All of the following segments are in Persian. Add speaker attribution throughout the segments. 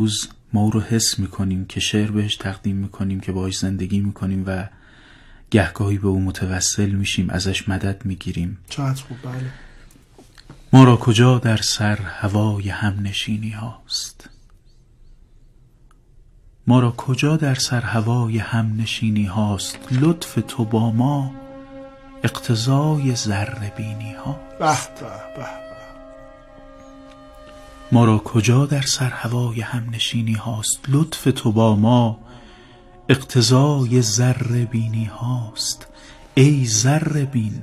Speaker 1: روز ما او رو حس می‌کنیم که شعر بهش تقدیم می‌کنیم که باهاش زندگی می‌کنیم و گهگاهی به او متوسل میشیم ازش مدد می‌گیریم.
Speaker 2: چقدر خوب بله.
Speaker 1: ما را کجا در سر هوای همنشینی هاست؟ ما را کجا در سر هوای همنشینی هاست؟ لطف تو با ما اقتضای ذره بینی ها.
Speaker 2: به به به به.
Speaker 1: ما را کجا در سر هوای همنشینی هاست؟ لطف تو با ما اقتضای ذره بینی هاست. ای ذره بین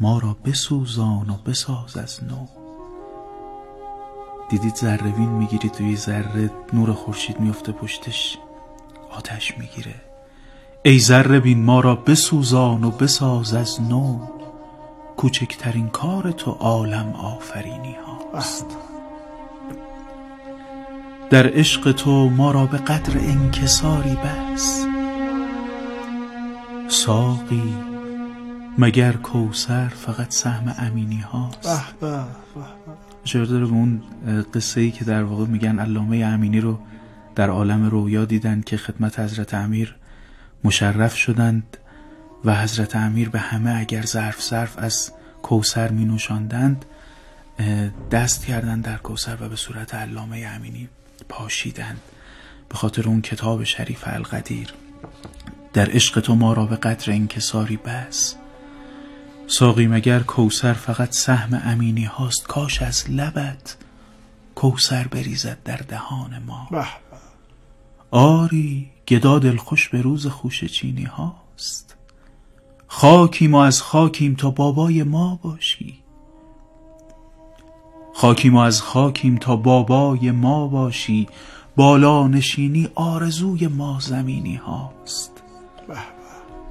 Speaker 1: ما را بسوزان و بساز از نو. دیدید ذره بین می‌گیری توی ذره نور خورشید میفته پشتش آتش می‌گیره. ای ذره بین ما را بسوزان و بساز از نو. کوچکترین کار تو عالم آفرینی هاست. در عشق تو ما را به قدر انکساری بس. ساقی مگر کوسر فقط سهم امینی هاست. اشاره داره به اون قصه ای که در واقع میگن علامه امینی رو در عالم رویا دیدند که خدمت حضرت امیر مشرف شدند. و حضرت امیر به همه اگر ظرف ظرف از کوسر می نوشاندند دست کردند در کوسر و به صورت علامه امینی پاشیدند به خاطر اون کتاب شریف القدیر. در عشق تو ما را به قدر انکساری بس. ساقی مگر کوسر فقط سهم امینی هاست کاش از لبت کوسر بریزد در دهان ما.
Speaker 2: به.
Speaker 1: آری گدا دلخوش به روز خوش چینی هاست. خاکیم و از خاکیم تا بابای ما باشی. خاکیم و از خاکیم تا بابای ما باشی. بالا نشینی آرزوی ما زمینی هاست.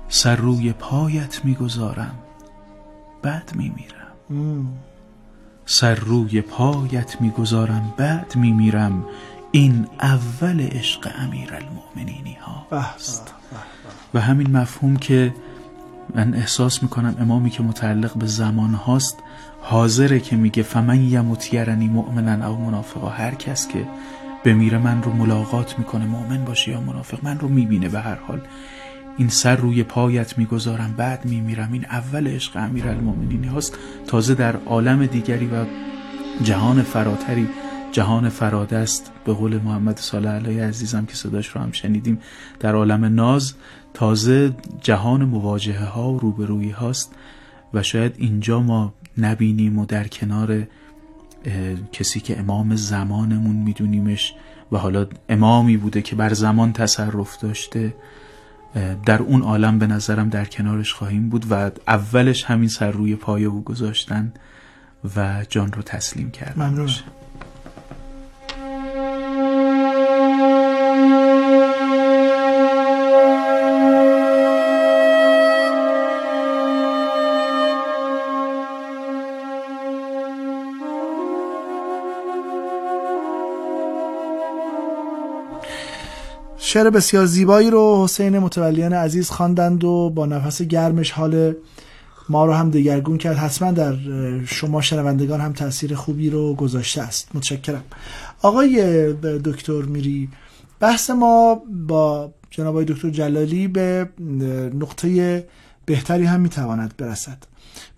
Speaker 1: سر روی پایت می‌گذارم. بعد میمیرم. سر روی پایت می‌گذارم. بعد میمیرم. این اول عشق امیر المؤمنینی هاست. و همین مفهوم که من احساس می‌کنم امامی که متعلق به زمان هاست حاضره که میگه فمن یموت یرنی مؤمنا او منافقا. هر کس که بمیره من رو ملاقات می‌کنه مؤمن باشه یا منافق من رو می‌بینه به هر حال. این سر روی پایت می‌گذارم بعد میمیرم. این اول عشق امیر هاست. تازه در عالم دیگری و جهان فراتری جهان فرادست به قول محمد صالح علیه عزیزم که صداش رو هم شنیدیم در عالم ناز تازه جهان مواجهه ها و روبرویی هاست و شاید اینجا ما نبینیم و در کنار کسی که امام زمانمون میدونیمش و حالا امامی بوده که بر زمان تصرف داشته در اون عالم به نظرم در کنارش خواهیم بود و اولش همین سر روی پای او گذاشتن و جان رو تسلیم کردن
Speaker 2: ممنونم. شعر بسیار زیبایی رو حسین متولیان عزیز خواندند و با نفس گرمش حال ما رو هم دگرگون کرد. حتما در شما شنوندگان هم تاثیر خوبی رو گذاشته است. متشکرم. آقای دکتر میری بحث ما با جناب دکتر جلالی به نقطه بهتری هم می‌تواند برسد.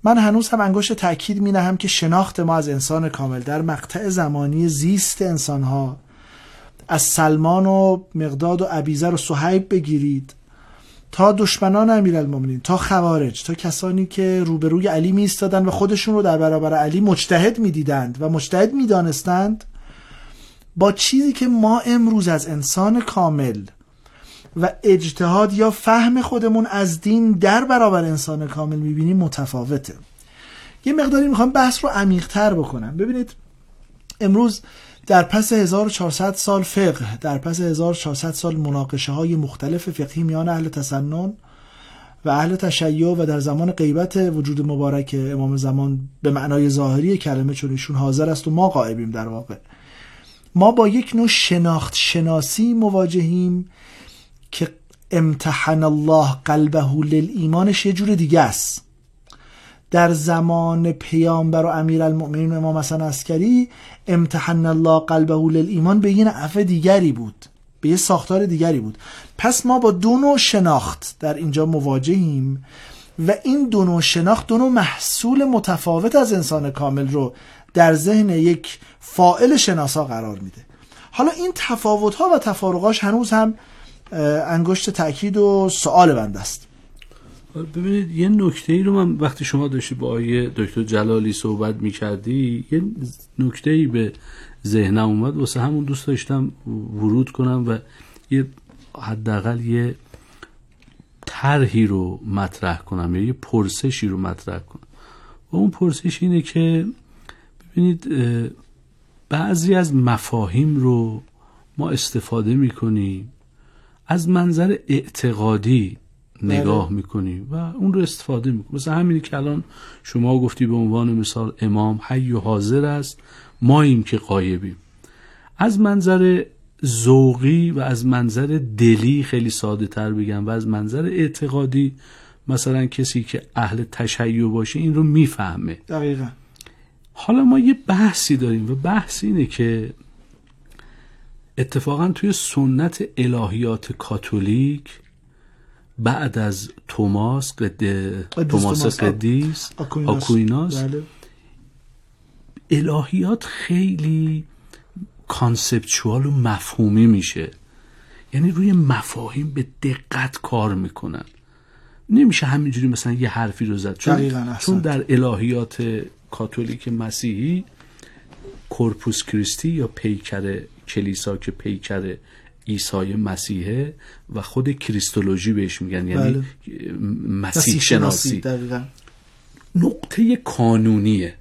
Speaker 2: من هنوز هم انگشت تاکید می نهم که شناخت ما از انسان کامل در مقطع زمانی زیست انسانها از سلمان و مقداد و ابیزر و صهیب بگیرید. تا دشمنان امیرالمومنین تا خوارج تا کسانی که روبروی علی می ایستادند و خودشون رو در برابر علی مجتهد می‌دیدند و مجتهد می‌دانستند با چیزی که ما امروز از انسان کامل و اجتهاد یا فهم خودمون از دین در برابر انسان کامل می‌بینیم متفاوته. یه مقداری می‌خوام بحث رو عمیقتر بکنم. ببینید امروز در پس 1400 سال فقه در پس 1400 سال مناقشه های مختلف فقهی میان اهل تسنن و اهل تشیع و در زمان غیبت وجود مبارک امام زمان به معنای ظاهری کلمه چون ایشون حاضر است و ما غائبیم در واقع. ما با یک نوع شناخت شناسی مواجهیم که امتحن الله قلبه للایمانش یه جور دیگه است. در زمان پیامبر و امیر المؤمنین امام حسن عسکری امتحن الله قلبه للایمان به یه نحوه دیگری بود به یه ساختار دیگری بود. پس ما با دو نوع شناخت در اینجا مواجهیم و این دو نوع شناخت دو نوع محصول متفاوت از انسان کامل رو در ذهن یک فائل شناسا قرار میده. حالا این تفاوت ها و تفارقاش هنوز هم انگشت تاکید و سوال بند است.
Speaker 3: ببینید یه نکته ای رو من وقتی شما داشتی با آیه دکتر جلالی صحبت می‌کردی یه نکته ای به ذهنم اومد. واسه همون دوست داشتم ورود کنم و یه حداقل یه طرحی رو مطرح کنم یا یه پرسشی رو مطرح کنم. و اون پرسش اینه که ببینید بعضی از مفاهیم رو ما استفاده می‌کنیم از منظر اعتقادی. نگاه بله. می‌کنیم و اون رو استفاده می‌کنیم مثلا همینی که الان شما گفتی به عنوان مثال امام حی و حاضر است ماییم که قایبیم. از منظر ذوقی و از منظر دلی خیلی ساده تر بگم و از منظر اعتقادی مثلا کسی که اهل تشیع باشه این رو می‌فهمه.
Speaker 2: دقیقا.
Speaker 3: حالا ما یه بحثی داریم و بحث اینه که اتفاقا توی سنت الهیات کاتولیک بعد از توماس توماس قدیس آکویناس بله. الهیات خیلی conceptual و مفهومی میشه. یعنی روی مفاهیم به دقت کار می‌کنن. نمیشه همینجوری مثلا یه حرفی رو زد. چون, چون در الهیات کاتولیک مسیحی Corpus Christi یا پیکر کلیسا که پیکر عیسی مسیحه و خود کریستولوژی بهش میگن یعنی بله. مسیح شناسی. نقطه کانونیه.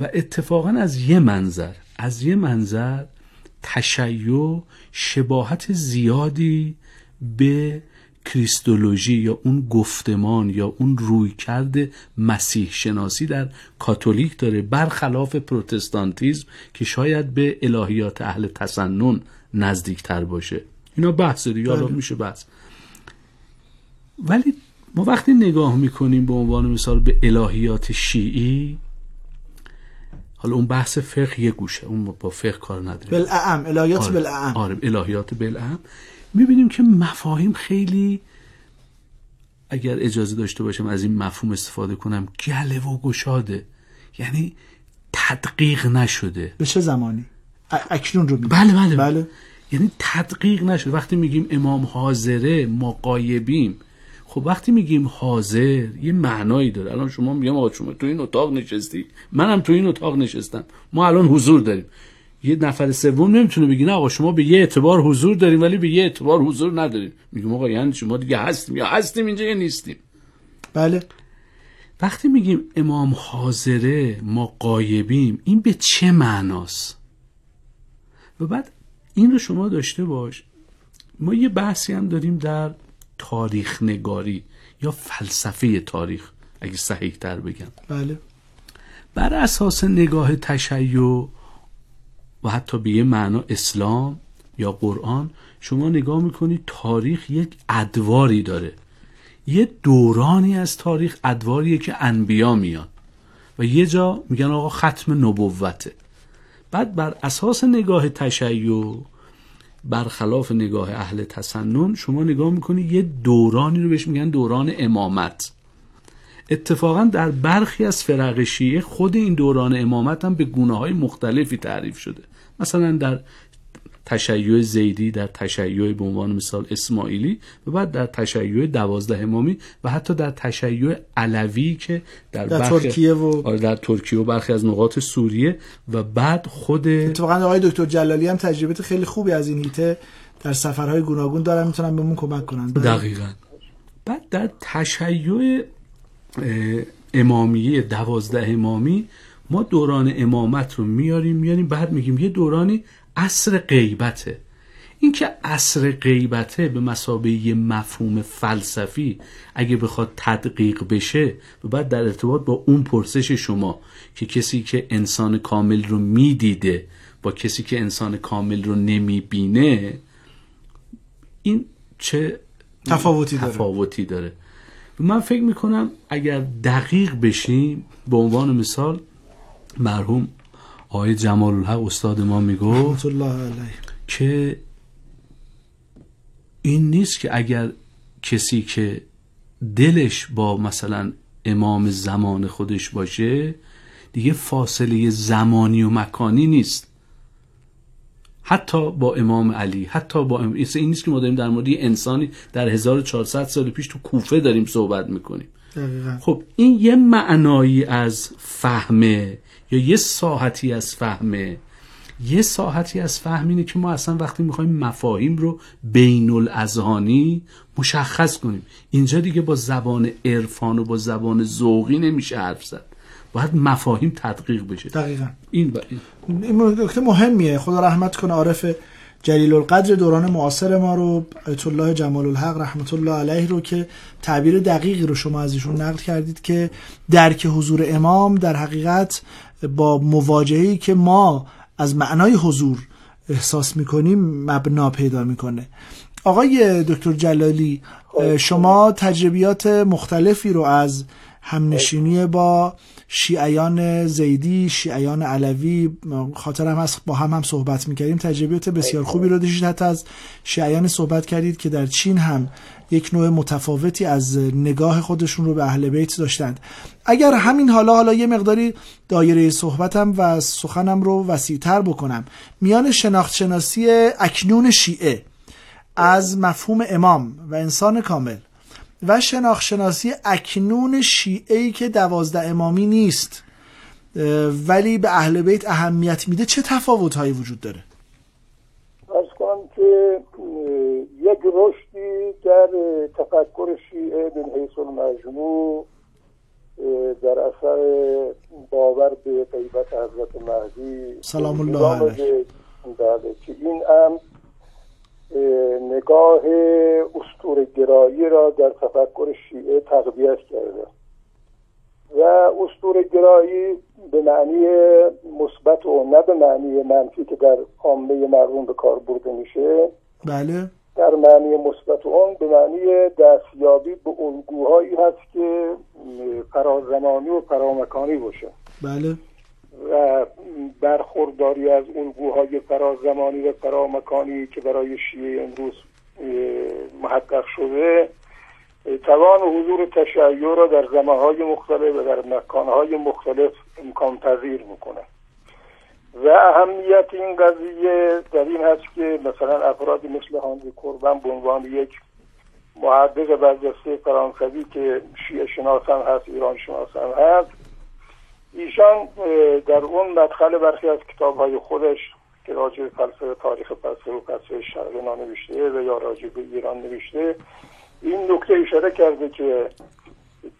Speaker 3: و اتفاقا از یه منظر از یه منظر تشیع شباهت زیادی به کریستولوژی یا اون گفتمان یا اون روی کرده مسیح شناسی در کاتولیک داره برخلاف پروتستانتیزم که شاید به الهیات اهل تسنن نزدیکتر باشه اینا بحث دیگه حالا بله. میشه بحث ولی ما وقتی نگاه می‌کنیم به عنوان مثال به الهیات شیعی حالا اون بحث فقه یه گوشه اون با فقه کار نداره
Speaker 2: بلعم الهیات
Speaker 3: آره.
Speaker 2: بلعم
Speaker 3: آره الهیات بلعم می‌بینیم که مفاهیم خیلی اگر اجازه داشته باشم از این مفهوم استفاده کنم گله و گشاده یعنی تدقیق نشده
Speaker 2: به چه زمانی؟ اکنون رو
Speaker 3: بله بله بله. یعنی تدقیق نشده وقتی میگیم امام حاضره ما قایبیم خب وقتی میگیم حاضر یه معنایی داره. الان شما میگم آقا شما تو این اتاق نشستی. منم تو این اتاق نشستم. ما الان حضور داریم. یه نفر سوم نمی‌تونه بگی نه آقا شما به یه اعتبار حضور داریم ولی به یه اعتبار حضور نداریم. میگیم آقا یعنی شما دیگه هستیم یا هستیم اینجا یا نیستیم.
Speaker 2: بله.
Speaker 3: وقتی میگیم امام حاضره ما قایبیم این به چه معناست؟ و بعد این رو شما داشته باش. ما یه بحثی هم داریم در تاریخ نگاری یا فلسفه تاریخ اگه صحیح تر بگم.
Speaker 2: بله.
Speaker 3: بر اساس نگاه تشیع و حتی به یه معنا اسلام یا قرآن شما نگاه می‌کنید تاریخ یک ادواری داره. یه دورانی از تاریخ ادواریه که انبیا میان. و یه جا میگن آقا ختم نبوته. بعد بر اساس نگاه تشیع برخلاف نگاه اهل تسنن شما نگاه می‌کنید یه دورانی رو بهش میگن دوران امامت. اتفاقا در برخی از فرق شیعه خود این دوران امامت هم به گونه های مختلفی تعریف شده. مثلا در تشیع زیدی در تشیع به عنوان مثال اسماعیلی و بعد در تشیع دوازده امامی و حتی در تشیع علوی که در,
Speaker 2: در ترکیه و
Speaker 3: آره، در ترکیه و برخی از نقاط سوریه و بعد خود
Speaker 2: اتفاقا آقای دکتر جلالی هم تجربه خیلی خوبی از این هیته در سفرهای گوناگون دارن می‌تونن بهمون کمک کنن.
Speaker 3: دقیقا بعد در تشیع امامیه دوازده امامی ما دوران امامت رو میاریم میاریم بعد میگیم یه دورانی عصر غیبته این که عصر غیبته به مسابقه یه مفهوم فلسفی اگه بخواد تدقیق بشه و بعد در ارتباط با اون پرسش شما که کسی که انسان کامل رو می‌دیده با کسی که انسان کامل رو نمی‌بینه این چه
Speaker 2: تفاوتی داره,
Speaker 3: تفاوتی داره. من فکر می‌کنم اگر دقیق بشیم به عنوان مثال مرحوم آقای جمال الحق استاد ما می‌گفت
Speaker 2: الله علیه.
Speaker 3: که این نیست که اگر کسی که دلش با مثلا امام زمان خودش باشه دیگه فاصله زمانی و مکانی نیست. حتی با امام علی حتی با ام... این نیست که ما داریم در مورد انسانی در 1400 سال پیش تو کوفه داریم صحبت می‌کنیم.
Speaker 2: دقیقا.
Speaker 3: خب این یه معنایی از فهمه یا یه ساحتی از فهمه. یه ساحتی از فهم اینه که ما اصلا وقتی می‌خوایم مفاهیم رو بین الاذهانی مشخص کنیم. اینجا دیگه با زبان عرفان و با زبان ذوقی نمیشه حرف زد. باید مفاهیم تدقیق بشه.
Speaker 2: دقیقا.
Speaker 3: این, و این.
Speaker 2: این نکته مهمیه. خدا رحمت کنه عارف جلیل القدر دوران معاصر ما رو آیت الله جمال الحق رحمت الله علیه رو که تعبیر دقیقی رو شما از ایشون نقل کردید که درک حضور امام در حقیقت با مواجهی که ما از معنای حضور احساس می‌کنیم مبنا پیدا می‌کنه. آقای دکتر جلالی شما تجربیات مختلفی رو از همنشینی با شیعیان زیدی شیعیان علوی خاطرم هست با هم هم صحبت می‌کردیم. تجربیات بسیار خوبی رو داشتید. حتی از شیعیان صحبت کردید که در چین هم یک نوع متفاوتی از نگاه خودشون رو به اهل بیت داشتند. اگر همین حالا حالا یه مقداری دایره صحبتم و سخنم رو وسیعتر بکنم. میان شناخت شناسی اکنون شیعه از مفهوم امام و انسان کامل و شناخت شناسی اکنون شیعه ای که دوازده امامی نیست. ولی به اهل بیت اهمیت میده چه تفاوت هایی وجود داره؟
Speaker 4: از کنم که یک رشدی در تفکر شیعه به حیث المجموع در اثر باور به غیبت حضرت مهدی.
Speaker 2: سلام الله علیه.
Speaker 4: که این امر نگاه گرایی را در تفکر شیعه تقویت کرده. و گرایی به معنی مثبت و نه به معنی منفی که در عامه مردم به کار برده میشه
Speaker 2: بله.
Speaker 4: در معنی مثبت اون به معنی دستیابی به الگوهایی هست که فرازمانی و فرامکانی باشه.
Speaker 2: بله.
Speaker 4: و برخورداری از الگوهای فرازمانی و فرامکانی که برای شیعه امروز محقق شده توان حضور تشیع را در زمانهای مختلف و در مکانهای مختلف امکان پذیر می‌کنه و اهمیت این قضیه در این هست که مثلا افرادی مثل هانزی کربن به عنوان یک محدق برجسته فرانسوی که شیعه شناس هم هست ایران شناس هم هست ایشان در اون مدخل برخی از کتاب های خودش که راجع فلسفه تاریخ فلسفه و فلسفه شرق نوشته و یا راجع به ایران نوشته این نکته اشاره کرده که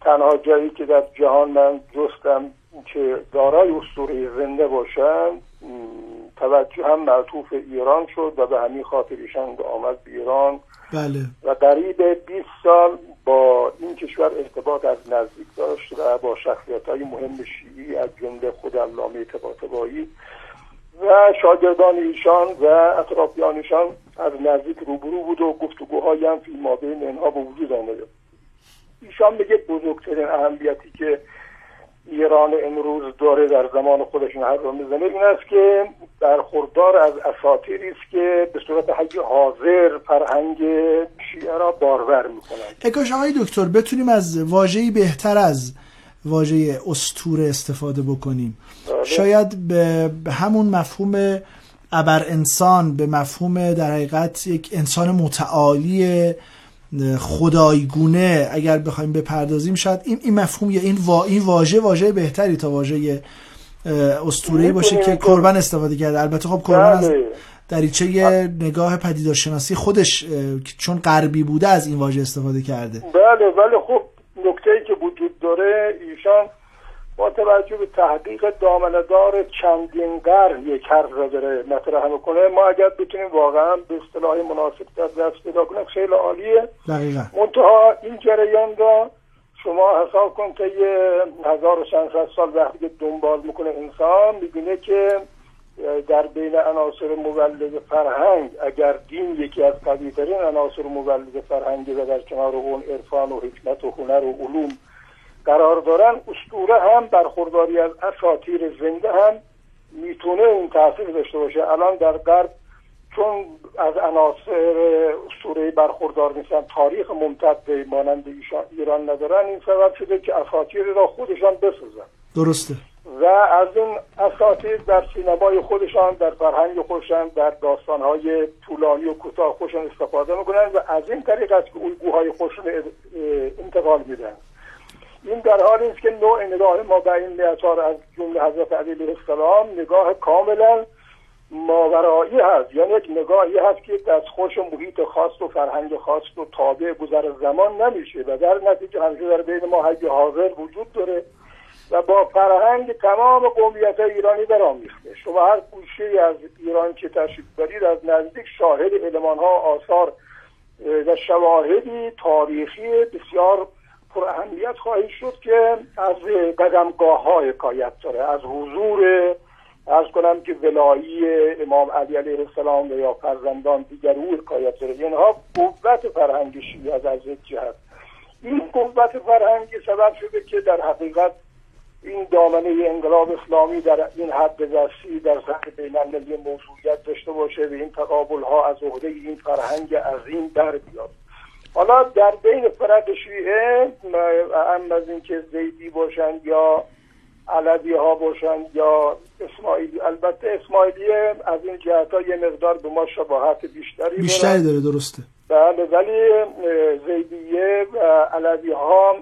Speaker 4: تنها جایی که در جهان من جستم که دارای اسطوره زنده باشند توجه هم معطوف ایران شد و به همین خاطر ایشان آمد به ایران.
Speaker 2: بله.
Speaker 4: و قریب 20 سال با این کشور ارتباط از نزدیک داشت و با شخصیت های مهم شیعی از جمله خود علامه طباطبایی و شاگردان ایشان و اطرافیانشان از نزدیک روبرو بود و گفتگوهایی هم فی بین اینها به وجود آمده. ایشان میگه بزرگترین اهمیتی که ایران امروز داره در زمان خودش هر رو می‌زنه. این است که برخوردار از اساطیری است که به صورت حی حاضر فرهنگ شیعه را بارور می‌کنند.
Speaker 2: اکاش آقای دکتر بتونیم از واژه‌ای بهتر از واژه استوره استفاده بکنیم.
Speaker 4: بله.
Speaker 2: شاید به همون مفهوم ابر انسان به مفهوم در حقیقت یک انسان متعالی خدایگونه اگر بخوایم بپردازیم شاید این این مفهوم یا این وا این واژه واژه بهتری تا واژه اسطوره‌ای باشه که قربان استفاده کرده البته خب قربان از
Speaker 4: بله.
Speaker 2: دریچه نگاه پدیدارشناسی خودش چون غربی بوده از این واژه استفاده کرده
Speaker 4: بله ولی خب نکته که وجود داره ایشان با توجه به تحقیق دامندار چندین قرن یک حرف را داره مطرح می‌کنه ما اگر بتونیم واقعا به اصطلاح مناسب در دست پیدا کنیم خیلی عالیه.
Speaker 2: دقیقا.
Speaker 4: منتها این جریان را شما حساب کن که یه هزار و چند سال وقتی که دنبال می‌کنه انسان می‌بینه که در بین عناصر مولد فرهنگ اگر دین یکی از قویترین عناصر مولد فرهنگی و در کنار اون عرفان و حکمت و هنر و علوم قرار دارن اسطوره هم برخورداری از اساطیر زنده هم می‌تونه اون تاثیر داشته باشه. الان در غرب چون از عناصر اسطوره برخوردار نیستن تاریخ ممتد مانند ایران ندارن این سبب شده که اساطیر را خودشان بسازن
Speaker 2: درسته.
Speaker 4: و از این اساتید در سینمای خودشان در فرهنگ خودشان در داستانهای طولانی و کوتاه خودشان استفاده می‌کنن و از این طریق است که الگوهای خودشان انتقال میدن. این در حالی است که نوع نگاه ما به این معیار از جمله حضرت علی علیه السلام نگاه کاملا ماورایی هست. یعنی یک نگاهی هست که از خوش و محیط خاص و فرهنگ خاص و تابع گذر زمان نمیشه و در نتیجه همیشه در بین ما حی حاضر وجود داره و با فرهنگ تمام قومیت ایرانی در آمیخته شما هر گوشه از ایران که تشریف برید از نزدیک شاهد علمان ها آثار و شواهدی تاریخی بسیار پر اهمیت خواهید شد که از قدمگاه های حکایت داره از حضور از کنم که ولایی امام علی علیه السلام و یا فرزندان دیگر او حکایت داره. اینها قوت فرهنگ شیعه از از جهت. این قوت فرهنگی سبب شده که در حقیقت این دامنه انقلاب اسلامی در این حد دستی در سطح بین المللی موضوعیت داشته باشه و این تقابل ها از عهده این فرهنگ عظیم در بیاد. حالا در بین فرق شیعه هم از اینکه زیدی باشند یا علوی ها باشند یا اسماعیلی البته اسماعیلی از این جهت ها یه مقدار به ما شباهت بیشتری
Speaker 2: بیشتری داره درسته.
Speaker 4: بله ولی زیدیه و علوی ها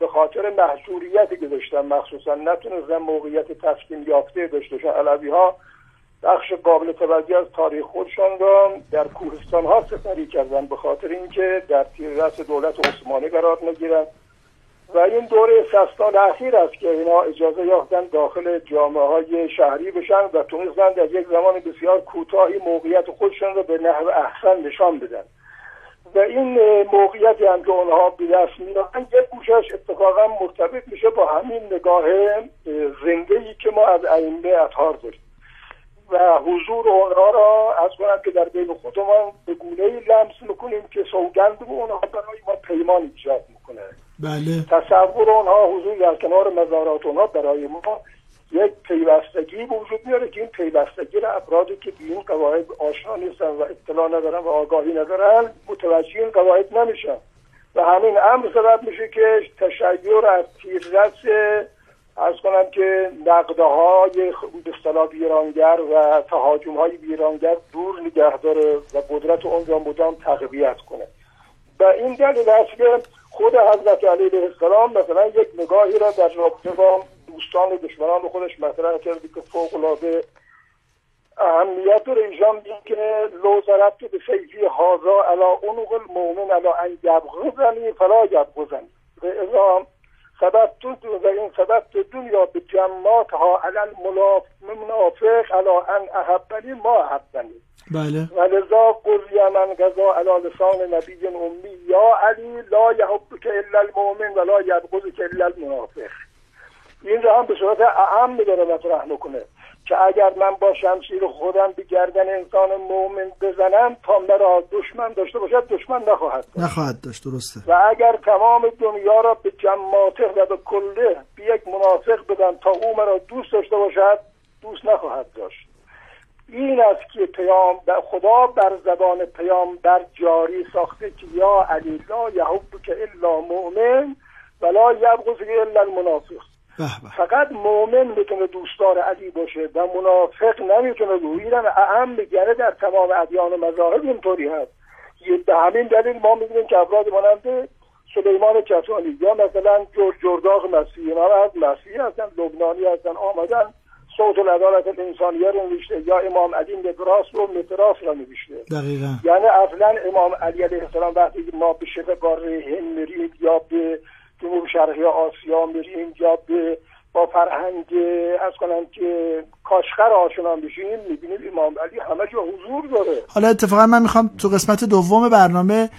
Speaker 4: به خاطر محجوریتی که داشتن مخصوصا نتونستن موقعیت تسلیم یافته داشته باشن علوی ها بخش قابل توجه از تاریخ خودشان را در کوهستان ها سفری کردن به خاطر اینکه در تیررس دولت عثمانی قرار نگیرن و این دوره سال اخیر است که اینا اجازه یافتن داخل جامعه های شهری بشن و تونستن در یک زمان بسیار کوتاهی موقعیت خودشان را به نحو احسن نشان بدن. و این موقعیتی هم که اونها به دست میارن یک گوشش اتفاقا مرتبط میشه با همین نگاه زنده ای که ما از ائمه اطهار داریم و حضور اونها را از کنم که در بین خودمان به گونه ای لمس می‌کنیم که سوگند به اونها برای ما پیمان ایجاد می‌کنه.
Speaker 2: بله.
Speaker 4: تصور اونها حضور در کنار مزارات اونها برای ما یک پیوستگی به وجود میاره که این پیوستگی را افرادی که به این قواعد آشنا نیستن و اطلاع ندارن و آگاهی ندارن متوجه این قواعد نمیشن. و همین امر سبب میشه که تشیع از تیررس از کنم که نقده های به اصطلاح و تهاجم های بیرانگر دور نگه داره و قدرت اون را مدام تقویت کنه. و این دلیل است که خود حضرت علی علیه السلام مثلا یک نگاهی را در رابطه با دوستان و دشمنان خودش مطرح کرده که فوق العاده اهمیت رو ایجان این که لو ضربت به سیفی هازا علا اونق المؤمن علا ان یبغضنی فلا ازا سببت و این سببت دنیا به جمعات ها علل منافق علا ان احبنی ما احبنی
Speaker 2: بله.
Speaker 4: و لذا قضی من قضا علا لسان نبی امی یا علی لا یحبک الا المؤمن و لا یبغضک الا المنافق. این را هم به صورت اعم داره مطرح می‌کنه. که اگر من با شمشیر خودم به گردن انسان مؤمن بزنم تا مرا دشمن داشته باشد دشمن نخواهد داشت.
Speaker 2: نخواهد داشت درسته.
Speaker 4: و اگر تمام دنیا را به جماعته و به کله به یک منافق بدم تا او مرا دوست داشته باشد دوست نخواهد داشت. این است که پیام خدا بر زبان پیام بر جاری ساخته که یا علی لا یحبک الا مؤمن ولا یبغضک الا المنافق. فقط مؤمن می‌تونه دوستدار علی باشه و منافق نمی‌تونه دو اینم اهم میگره در تمام ادیان و مذاهب اینطوری هست. به همین دلیل ما می‌بینیم که افراد مانند سلیمان کتانی یا مثلا جور جرداغ مسیحی اینا از مسیحی هستن لبنانی هستن آمدن صوت العدالت الانسانیه رو نوشته یا امام علی مدراس رو مدراس رو نوشته. یعنی اصلا امام علی علیه السلام وقتی ما به شبه قاره هند میریم یا به جنوب شرقی آسیا میریم یا به با فرهنگ از کنم که کاشخر آشنا بشیم می‌بینیم امام علی همه جا حضور داره.
Speaker 2: حالا اتفاقا من می‌خوام تو قسمت دوم برنامه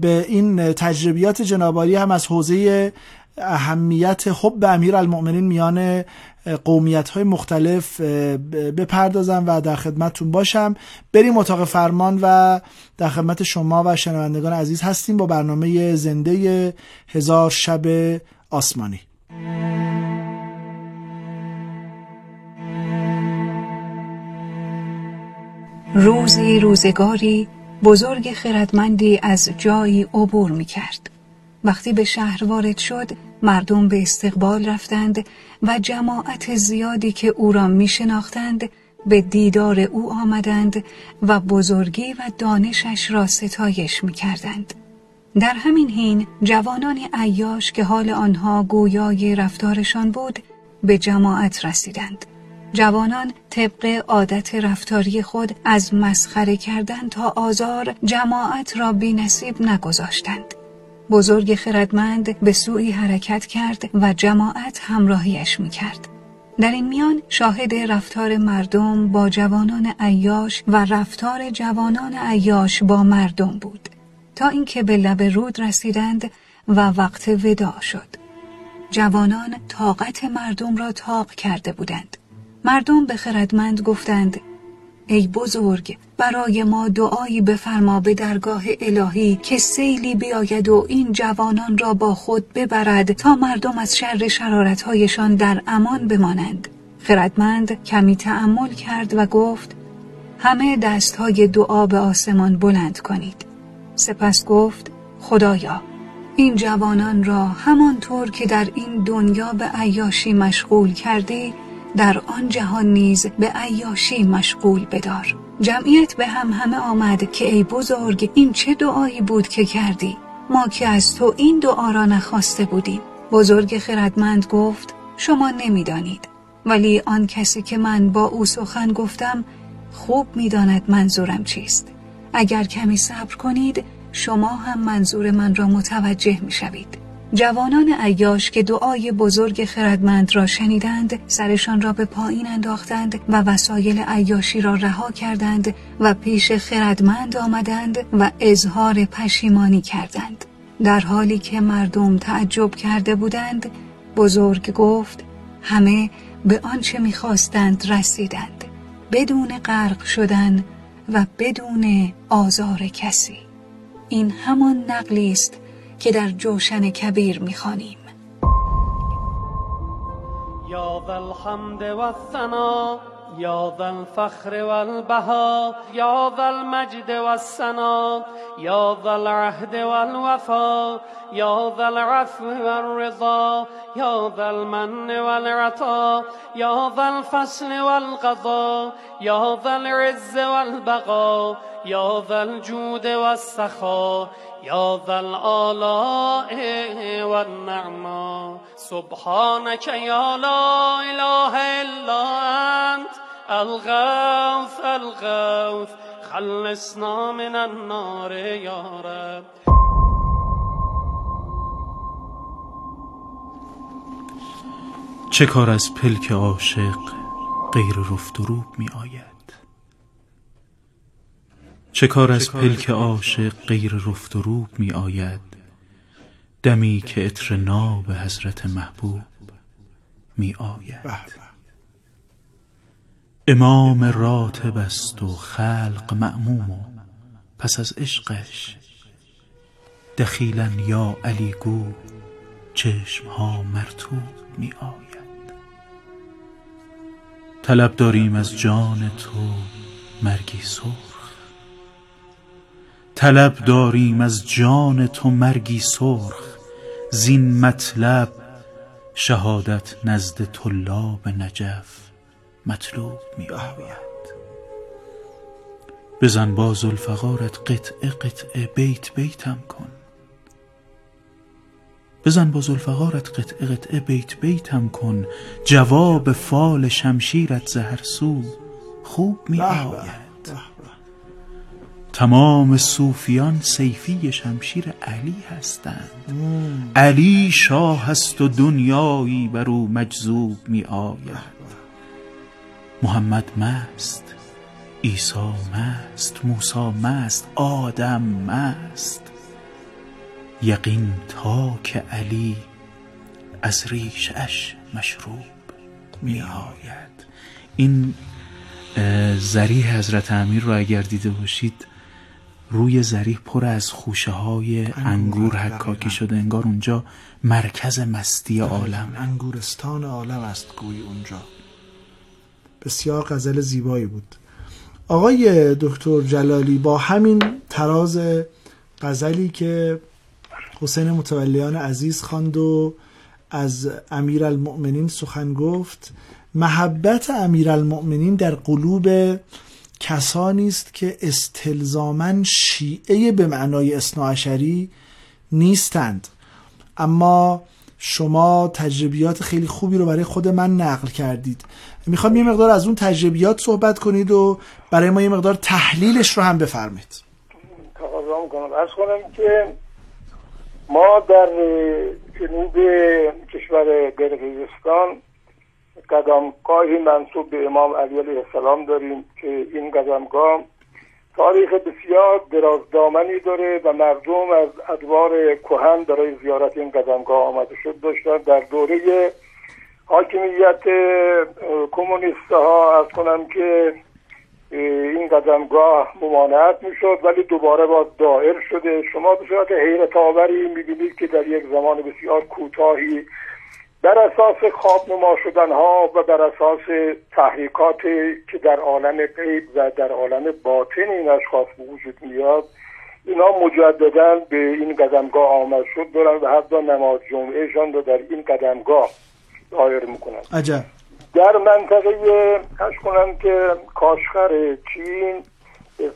Speaker 2: به این تجربیات جنابالی هم از حوزه اهمیت حب امیر المؤمنین میان قومیت های مختلف بپردازم و در خدمتتون باشم بریم اتاق فرمان و در خدمت شما و شنوندگان عزیز هستیم با برنامه زنده هزار شب آسمانی
Speaker 5: روزی روزگاری بزرگ خردمندی از جایی عبور می کرد. وقتی به شهر وارد شد مردم به استقبال رفتند و جماعت زیادی که او را می شناختند به دیدار او آمدند و بزرگی و دانشش را ستایش می کردند. در همین حین جوانان عیاش که حال آنها گویای رفتارشان بود به جماعت رسیدند. جوانان طبق عادت رفتاری خود از مسخره کردن تا آزار جماعت را بی نصیب نگذاشتند. بزرگ خردمند به سوی حرکت کرد و جماعت همراهیش می کرد. در این میان شاهد رفتار مردم با جوانان عیاش و رفتار جوانان عیاش با مردم بود. تا اینکه به لب رود رسیدند و وقت وداع شد. جوانان طاقت مردم را تاق کرده بودند. مردم به خردمند گفتند ای بزرگ برای ما دعایی بفرما به درگاه الهی که سیلی بیاید و این جوانان را با خود ببرد تا مردم از شر شرارتهایشان در امان بمانند. خردمند کمی تأمل کرد و گفت همه دستهای دعا به آسمان بلند کنید. سپس گفت خدایا این جوانان را همانطور که در این دنیا به عیاشی مشغول کردی در آن جهان نیز به عیاشی مشغول بدار. جمعیت به هم همه آمد که ای بزرگ این چه دعایی بود که کردی؟ ما که از تو این دعا را نخواسته بودیم. بزرگ خردمند گفت شما نمی‌دانید. ولی آن کسی که من با او سخن گفتم خوب می‌داند منظورم چیست. اگر کمی صبر کنید شما هم منظور من را متوجه می شوید جوانان عیاش که دعای بزرگ خردمند را شنیدند سرشان را به پایین انداختند و وسایل عیاشی را رها کردند و پیش خردمند آمدند و اظهار پشیمانی کردند. در حالی که مردم تعجب کرده بودند بزرگ گفت همه به آنچه می‌خواستند رسیدند بدون غرق شدن و بدون آزار کسی. این همان نقلی است که در جوشن کبیر می‌خوانیم.
Speaker 6: یا الحمد والثنا یا ذا الفخر والبها یا ذا المجد والسنا یا ذا العهد والوفا یا ذا العفو والرضا یا ذا المن والعطا یا ذا الفصل والقضا یا ذا العز والبقا یا ذا الجود والسخا یا ذا الآلاء والنعما سبحانك یا لا اله الا انت الغوث الغوث خلصنا من النار یا رب.
Speaker 1: چه کار از پلک عاشق غیر رفت و روب می آید؟ چه کار از پلک عاشق غیر رفت و روب می آید؟ دمی که عطر ناب حضرت محبوب می آید. امام راتب است و خلق معموم و پس از عشقش دخیلا یا علی گو چشم ها مرتوب می آید. طلب داریم از جان تو مرگی سرخ طلب داریم از جان تو مرگی سرخ زین مطلب شهادت نزد طلاب نجف مطلوب می آید بزن با زلفقارت قطعه قطعه بیت بیتم کن. بزن با زلفقارت قطعه قطعه بیت بیتم کن. جواب فال شمشیرت زهر سو خوب می آید تمام صوفیان سیفی شمشیر علی هستند. علی شاه هست و دنیایی بر او مجذوب می آید. محمد مست عیسی مست موسی مست آدم مست. یقین تا که علی از ریشش مشروب می آید. این زریح حضرت امیر رو اگر دیده باشید روی زریح پر از خوشه های انگور حکاکی شده انگار اونجا مرکز مستی عالم.
Speaker 2: انگورستان عالم است گوی اونجا. بسیار غزل زیبایی بود. آقای دکتر جلالی با همین تراز غزلی که حسین متولیان عزیز خواند و از امیر المؤمنین سخن گفت محبت امیر المؤمنین در قلوب کسانی است که استلزاما شیعه به معنای اصناعشری نیستند. اما شما تجربیات خیلی خوبی رو برای خود من نقل کردید. می‌خوام یه مقدار از اون تجربیات صحبت کنید و برای ما یه مقدار تحلیلش رو هم بفرمید
Speaker 4: تقاضا می‌کنم. از کنم که ما در جنوب کشور قرقیزستان قدمگاهی منصوب به امام علی علیه السلام داریم که این قدمگاه تاریخ بسیار درازدامنی داره و مردم از ادوار کهن برای زیارت این قدمگاه آمده شد. داشتن در دوره حاکمیت کمونیست ها از کنم که این قدمگاه ممانعت می‌شد ولی دوباره با دائر شده. شما به صورت حیرت آوری می‌بینید که در یک زمان بسیار کوتاهی بر اساس خواب نما شدن ها و بر اساس تحریکات که در عالم غیب و در عالم باطن این اشخاص وجود میاد اینا مجددا به این قدمگاه آمد شد. دارن و حتی نماز جمعهشان رو در این قدمگاه دایر می‌کنن
Speaker 2: عجب.
Speaker 4: در منطقه کش کنم که کاشخر چین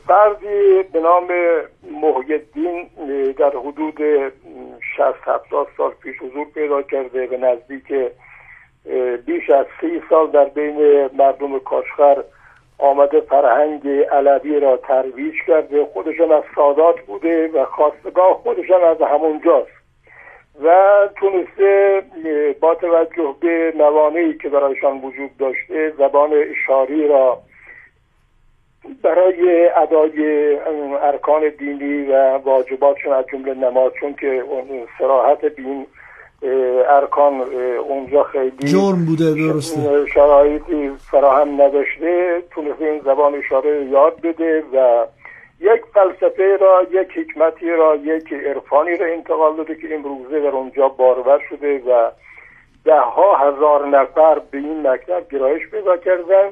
Speaker 4: فردی به نام محیدین در حدود 60 70 سال پیش حضور پیدا کرده به نزدیک بیش از سی سال در بین مردم کاشخر آمده فرهنگ علوی را ترویج کرده. خودشان از سادات بوده و خواستگاه خودشان از همونجاست و تونسته با توجه به موانعی که برایشان وجود داشته زبان اشاری را برای ادای ارکان دینی و واجباتشون از جمله نماز چون که سراحت دین ارکان اونجا خیلی
Speaker 2: جرم بوده درسته.
Speaker 4: شرایطی فراهم نداشته تونسته این زبان اشاره یاد بده و یک فلسفه را یک حکمتی را یک عرفانی را انتقال داده که امروزه در اونجا بارور شده و ده ها هزار نفر به این مکتب گرایش پیدا کردن.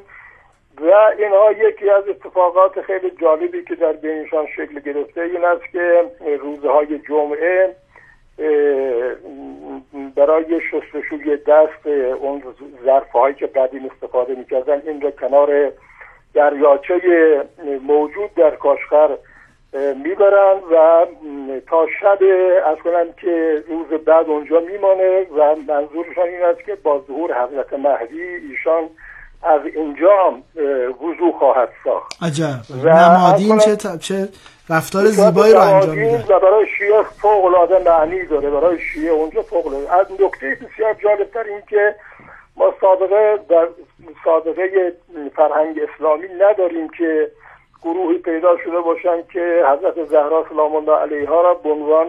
Speaker 4: و اینها یکی از اتفاقات خیلی جالبی که در بینشان شکل گرفته این است که روزهای جمعه برای شستشوی دست اون ظرفهایی که قدیم استفاده می‌کردن این را کنار دریاچه موجود در کاشخر می‌برن و تا شب از کنم که روز بعد اونجا میمانه و منظورشان این است که با ظهور حضرت مهدی ایشان از اینجا وضوع خواهد ساخت.
Speaker 2: عجب. و نمادین چه, چه رفتار زیبایی رو انجام میده
Speaker 4: و برای شیعه فوق العاده معنی داره. برای شیعه اونجا فوق العاده از نکته بسیار جالبتر این که ما سابقه در سابقه فرهنگ اسلامی نداریم که گروهی پیدا شده باشن که حضرت زهرا سلام الله علیها را به عنوان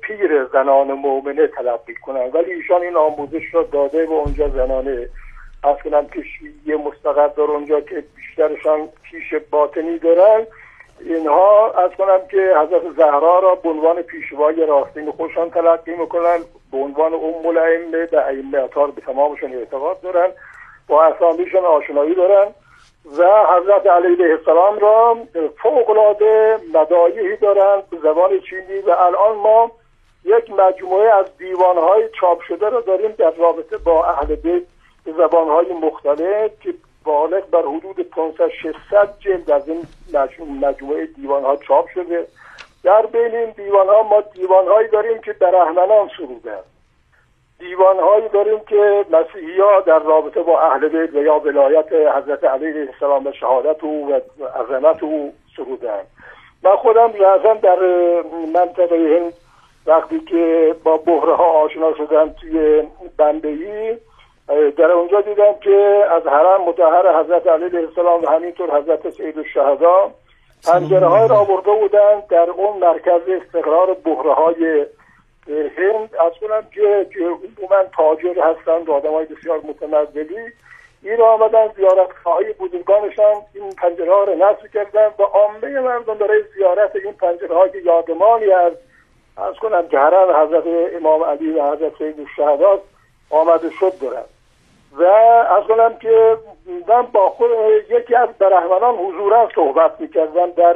Speaker 4: پیر زنان مؤمنه تلقی کنن ولی ایشان این آموزش را داده و اونجا زنانه کنم که یه مستقر دار اونجا که بیشترشان پیش باطنی دارن. اینها از کنم که حضرت زهرا را به عنوان پیشوای راستین خوشان تلقی می‌کنن. به عنوان ام الائمه به ائمه اطهار به تمامشون اعتقاد دارن. با اسامیشون آشنایی دارن و حضرت علیه السلام را فوق العاده مدایحی دارن به زبان چینی و الان ما یک مجموعه از دیوانهای چاپ شده را داریم در رابطه با اهل بیت زبانهای مختلف که بالغ بر حدود 500 600 جلد از این مجموعه دیوان ها چاپ شده. در بین این دیوان ها ما دیوان هایی داریم که در سرودن دیوان هایی داریم که مسیحی ها در رابطه با اهل بیت و یا ولایت حضرت علیه السلام و شهادت او و عظمت او سرودن من خودم رازم در منطقه هند وقتی که با بحره ها آشنا شدم توی بندهی در اونجا دیدم که از حرم متحر حضرت علیه السلام و همینطور حضرت سید الشهدا پنجره های را آورده بودن در اون مرکز استقرار بحره های هند. از کنم که من تاجر هستند آدم های بسیار متمدلی این را آمدن زیارت خواهی بزرگانشان. این پنجره ها رو نصب کردن و عامه مردم برای زیارت این پنجره های یادمانی از از کنم که حرم حضرت امام علی و حضرت سید الشهداست آمده شد دارم و از کنم که من با خود یکی از برهمنان حضورا صحبت می‌کردم در